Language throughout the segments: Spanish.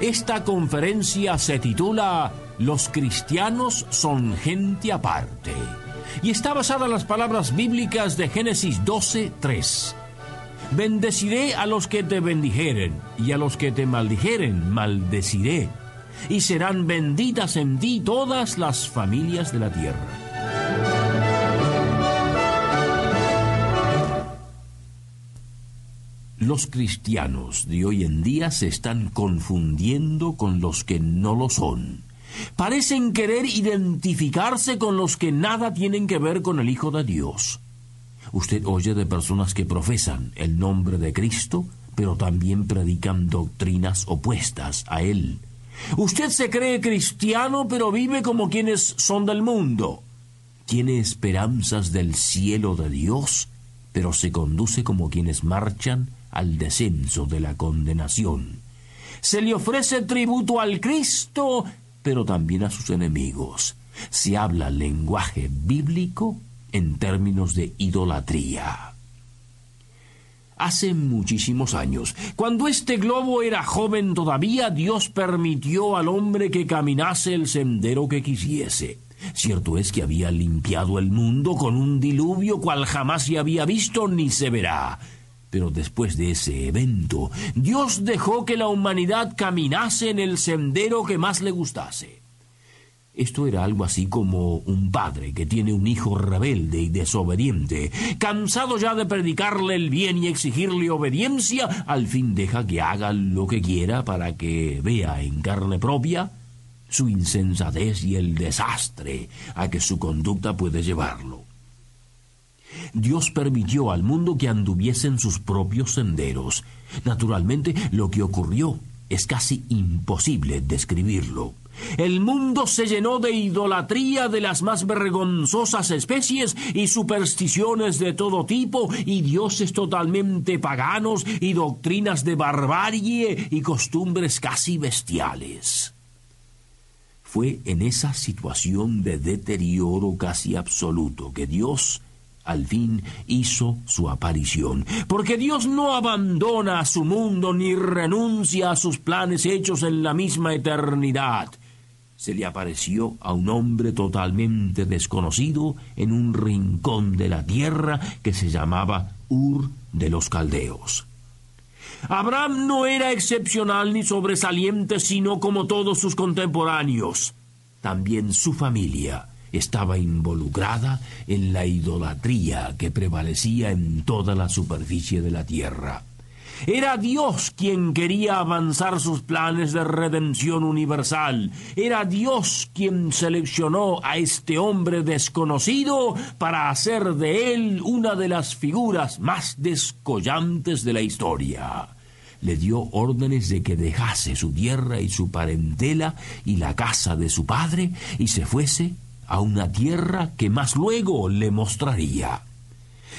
Esta conferencia se titula Los cristianos son gente aparte y está basada en las palabras bíblicas de Génesis 12, 3. Bendeciré a los que te bendijeren y a los que te maldijeren maldeciré y serán benditas en ti todas las familias de la tierra. Los cristianos de hoy en día se están confundiendo con los que no lo son. Parecen querer identificarse con los que nada tienen que ver con el Hijo de Dios. Usted oye de personas que profesan el nombre de Cristo, pero también predican doctrinas opuestas a Él. Usted se cree cristiano, pero vive como quienes son del mundo. Tiene esperanzas del cielo de Dios, pero se conduce como quienes marchan al descenso de la condenación. Se le ofrece tributo al Cristo, pero también a sus enemigos. Se habla lenguaje bíblico en términos de idolatría. Hace muchísimos años, cuando este globo era joven todavía, Dios permitió al hombre que caminase el sendero que quisiese. Cierto es que había limpiado el mundo con un diluvio cual jamás se había visto ni se verá. Pero después de ese evento, Dios dejó que la humanidad caminase en el sendero que más le gustase. Esto era algo así como un padre que tiene un hijo rebelde y desobediente. Cansado ya de predicarle el bien y exigirle obediencia, al fin deja que haga lo que quiera para que vea en carne propia su insensatez y el desastre a que su conducta puede llevarlo. Dios permitió al mundo que anduviese en sus propios senderos. Naturalmente, lo que ocurrió es casi imposible describirlo. El mundo se llenó de idolatría de las más vergonzosas especies y supersticiones de todo tipo y dioses totalmente paganos y doctrinas de barbarie y costumbres casi bestiales. Fue en esa situación de deterioro casi absoluto que Dios al fin hizo su aparición, porque Dios no abandona a su mundo ni renuncia a sus planes hechos en la misma eternidad. Se le apareció a un hombre totalmente desconocido en un rincón de la tierra que se llamaba Ur de los Caldeos. Abraham no era excepcional ni sobresaliente, sino como todos sus contemporáneos. También su familia estaba involucrada en la idolatría que prevalecía en toda la superficie de la tierra. Era Dios quien quería avanzar sus planes de redención universal. Era Dios quien seleccionó a este hombre desconocido para hacer de él una de las figuras más descollantes de la historia. Le dio órdenes de que dejase su tierra y su parentela y la casa de su padre y se fuese a una tierra que más luego le mostraría.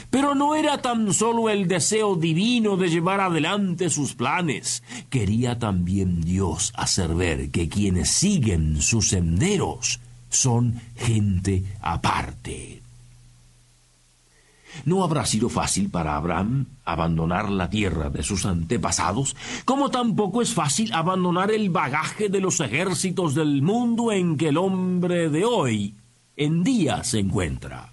Pero no era tan solo el deseo divino de llevar adelante sus planes, quería también Dios hacer ver que quienes siguen sus senderos son gente aparte. No habrá sido fácil para Abraham abandonar la tierra de sus antepasados, como tampoco es fácil abandonar el bagaje de los ejércitos del mundo en que el hombre de hoy en día se encuentra.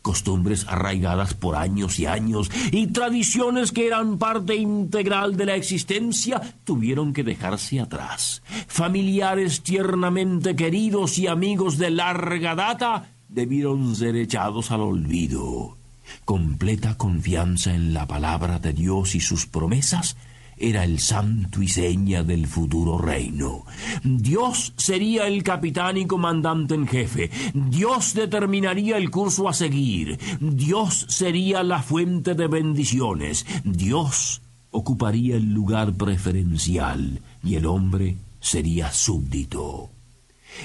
Costumbres arraigadas por años y años y tradiciones que eran parte integral de la existencia tuvieron que dejarse atrás. Familiares tiernamente queridos y amigos de larga data debieron ser echados al olvido. Completa confianza en la palabra de Dios y sus promesas era el santo y seña del futuro reino. Dios sería el capitán y comandante en jefe. Dios determinaría el curso a seguir. Dios sería la fuente de bendiciones. Dios ocuparía el lugar preferencial. y el hombre sería súbdito.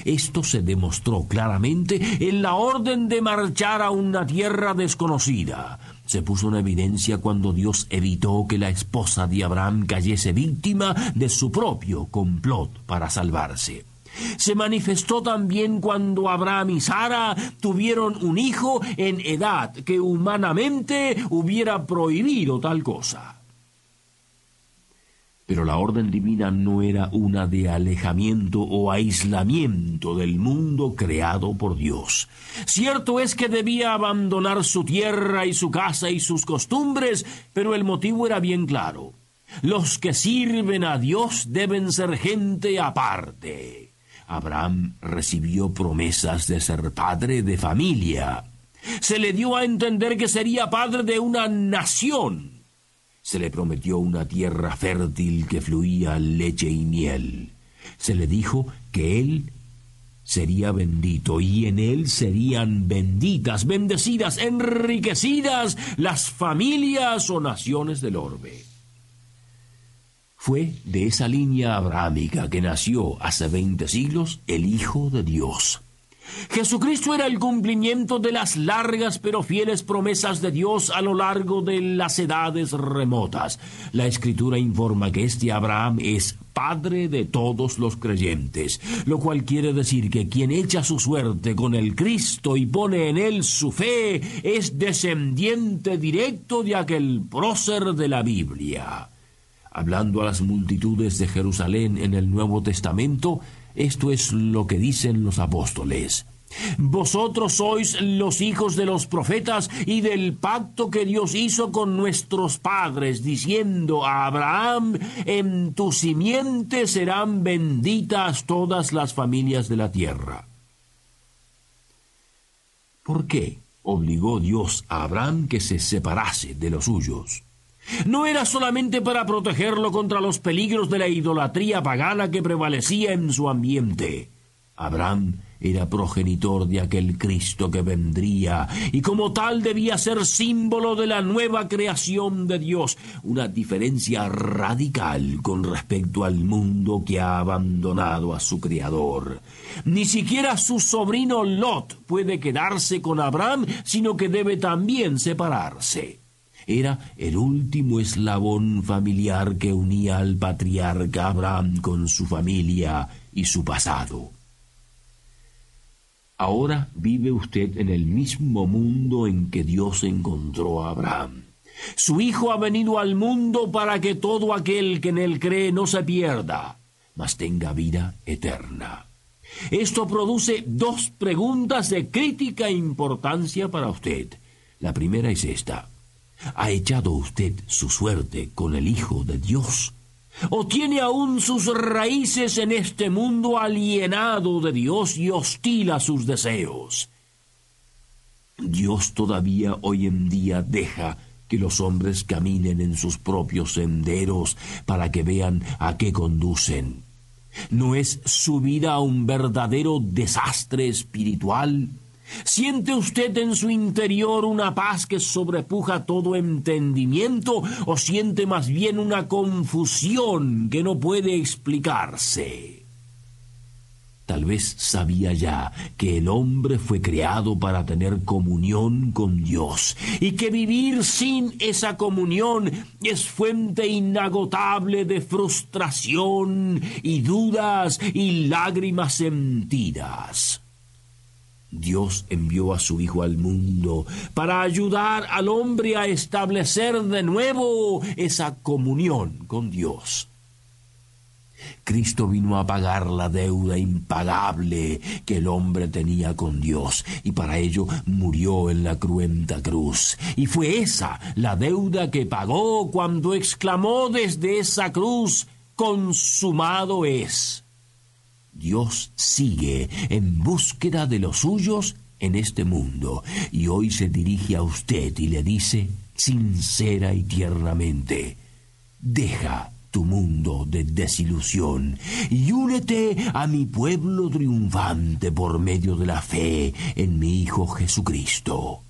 Esto se demostró claramente en la orden de marchar a una tierra desconocida. Se puso en evidencia cuando Dios evitó que la esposa de Abraham cayese víctima de su propio complot para salvarse. Se manifestó también cuando Abraham y Sara tuvieron un hijo en edad que humanamente hubiera prohibido tal cosa. Pero la orden divina no era una de alejamiento o aislamiento del mundo creado por Dios. Cierto es que debía abandonar su tierra y su casa y sus costumbres, pero el motivo era bien claro. Los que sirven a Dios deben ser gente aparte. Abraham recibió promesas de ser padre de familia. Se le dio a entender que sería padre de una nación se le prometió una tierra fértil que fluía leche y miel. Se le dijo que él sería bendito y en él serían benditas, bendecidas, enriquecidas las familias o naciones del orbe. Fue de esa línea abrámica que nació hace veinte siglos el Hijo de Dios. Jesucristo era el cumplimiento de las largas pero fieles promesas de Dios a lo largo de las edades remotas. La escritura informa que este Abraham es padre de todos los creyentes, lo cual quiere decir que quien echa su suerte con el Cristo y pone en él su fe es descendiente directo de aquel prócer de la Biblia. Hablando a las multitudes de Jerusalén en el Nuevo Testamento, esto es lo que dicen los apóstoles. Vosotros sois los hijos de los profetas y del pacto que Dios hizo con nuestros padres, diciendo a Abraham, en tu simiente serán benditas todas las familias de la tierra. ¿Por qué obligó Dios a Abraham que se separase de los suyos? No era solamente para protegerlo contra los peligros de la idolatría pagana que prevalecía en su ambiente. Abraham era progenitor de aquel Cristo que vendría, y como tal debía ser símbolo de la nueva creación de Dios, una diferencia radical con respecto al mundo que ha abandonado a su Creador. Ni siquiera su sobrino Lot puede quedarse con Abraham, sino que debe también separarse era el último eslabón familiar que unía al patriarca Abraham con su familia y su pasado. Ahora vive usted en el mismo mundo en que Dios encontró a Abraham. Su Hijo ha venido al mundo para que todo aquel que en él cree no se pierda, mas tenga vida eterna. Esto produce dos preguntas de crítica importancia para usted. La primera es esta. ¿Ha echado usted su suerte con el Hijo de Dios? ¿O tiene aún sus raíces en este mundo alienado de Dios y hostil a sus deseos? Dios todavía hoy en día deja que los hombres caminen en sus propios senderos para que vean a qué conducen. ¿No es su vida un verdadero desastre espiritual? ¿Siente usted en su interior una paz que sobrepuja todo entendimiento o siente más bien una confusión que no puede explicarse? Tal vez sabía ya que el hombre fue creado para tener comunión con Dios y que vivir sin esa comunión es fuente inagotable de frustración y dudas y lágrimas sentidas. Dios envió a su Hijo al mundo para ayudar al hombre a establecer de nuevo esa comunión con Dios. Cristo vino a pagar la deuda impagable que el hombre tenía con Dios y para ello murió en la cruenta cruz. Y fue esa la deuda que pagó cuando exclamó desde esa cruz, consumado es. Dios sigue en búsqueda de los suyos en este mundo y hoy se dirige a usted y le dice sincera y tiernamente, deja tu mundo de desilusión y únete a mi pueblo triunfante por medio de la fe en mi Hijo Jesucristo.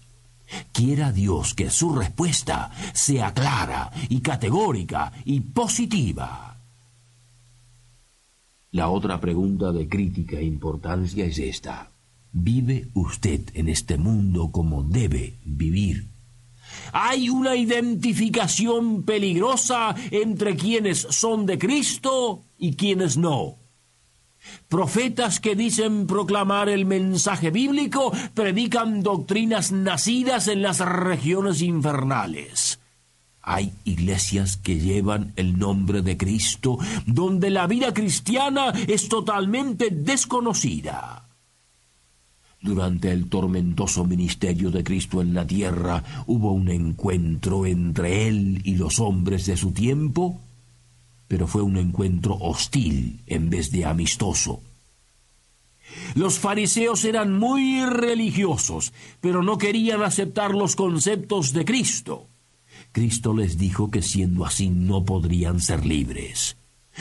Quiera Dios que su respuesta sea clara y categórica y positiva. La otra pregunta de crítica importancia es esta. ¿Vive usted en este mundo como debe vivir? Hay una identificación peligrosa entre quienes son de Cristo y quienes no. Profetas que dicen proclamar el mensaje bíblico predican doctrinas nacidas en las regiones infernales. Hay iglesias que llevan el nombre de Cristo donde la vida cristiana es totalmente desconocida. Durante el tormentoso ministerio de Cristo en la tierra hubo un encuentro entre él y los hombres de su tiempo, pero fue un encuentro hostil en vez de amistoso. Los fariseos eran muy religiosos, pero no querían aceptar los conceptos de Cristo. Cristo les dijo que siendo así no podrían ser libres.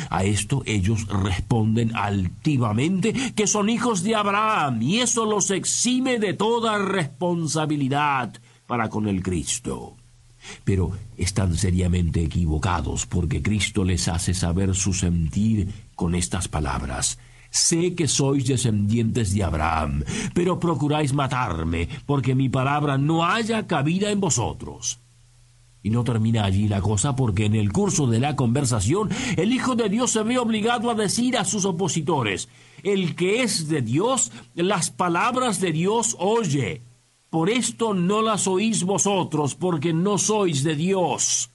A esto ellos responden altivamente que son hijos de Abraham y eso los exime de toda responsabilidad para con el Cristo. Pero están seriamente equivocados porque Cristo les hace saber su sentir con estas palabras. Sé que sois descendientes de Abraham, pero procuráis matarme, porque mi palabra no haya cabida en vosotros. Y no termina allí la cosa porque en el curso de la conversación el Hijo de Dios se ve obligado a decir a sus opositores, el que es de Dios, las palabras de Dios oye. Por esto no las oís vosotros, porque no sois de Dios.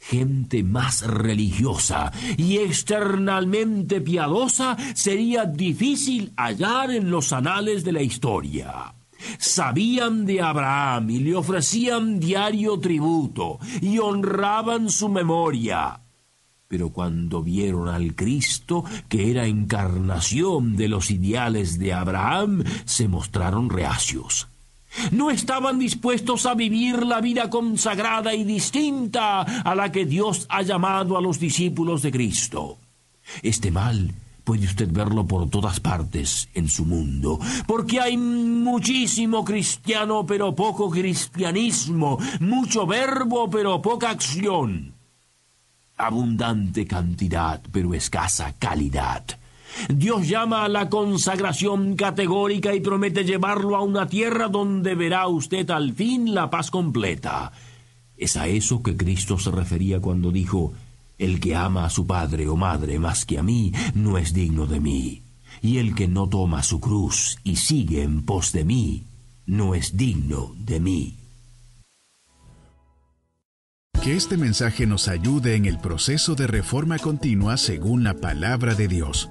Gente más religiosa y externalmente piadosa sería difícil hallar en los anales de la historia. Sabían de Abraham y le ofrecían diario tributo y honraban su memoria. Pero cuando vieron al Cristo, que era encarnación de los ideales de Abraham, se mostraron reacios. No estaban dispuestos a vivir la vida consagrada y distinta a la que Dios ha llamado a los discípulos de Cristo. Este mal Puede usted verlo por todas partes en su mundo, porque hay muchísimo cristiano pero poco cristianismo, mucho verbo pero poca acción, abundante cantidad pero escasa calidad. Dios llama a la consagración categórica y promete llevarlo a una tierra donde verá usted al fin la paz completa. Es a eso que Cristo se refería cuando dijo, el que ama a su padre o madre más que a mí no es digno de mí, y el que no toma su cruz y sigue en pos de mí no es digno de mí. Que este mensaje nos ayude en el proceso de reforma continua según la palabra de Dios.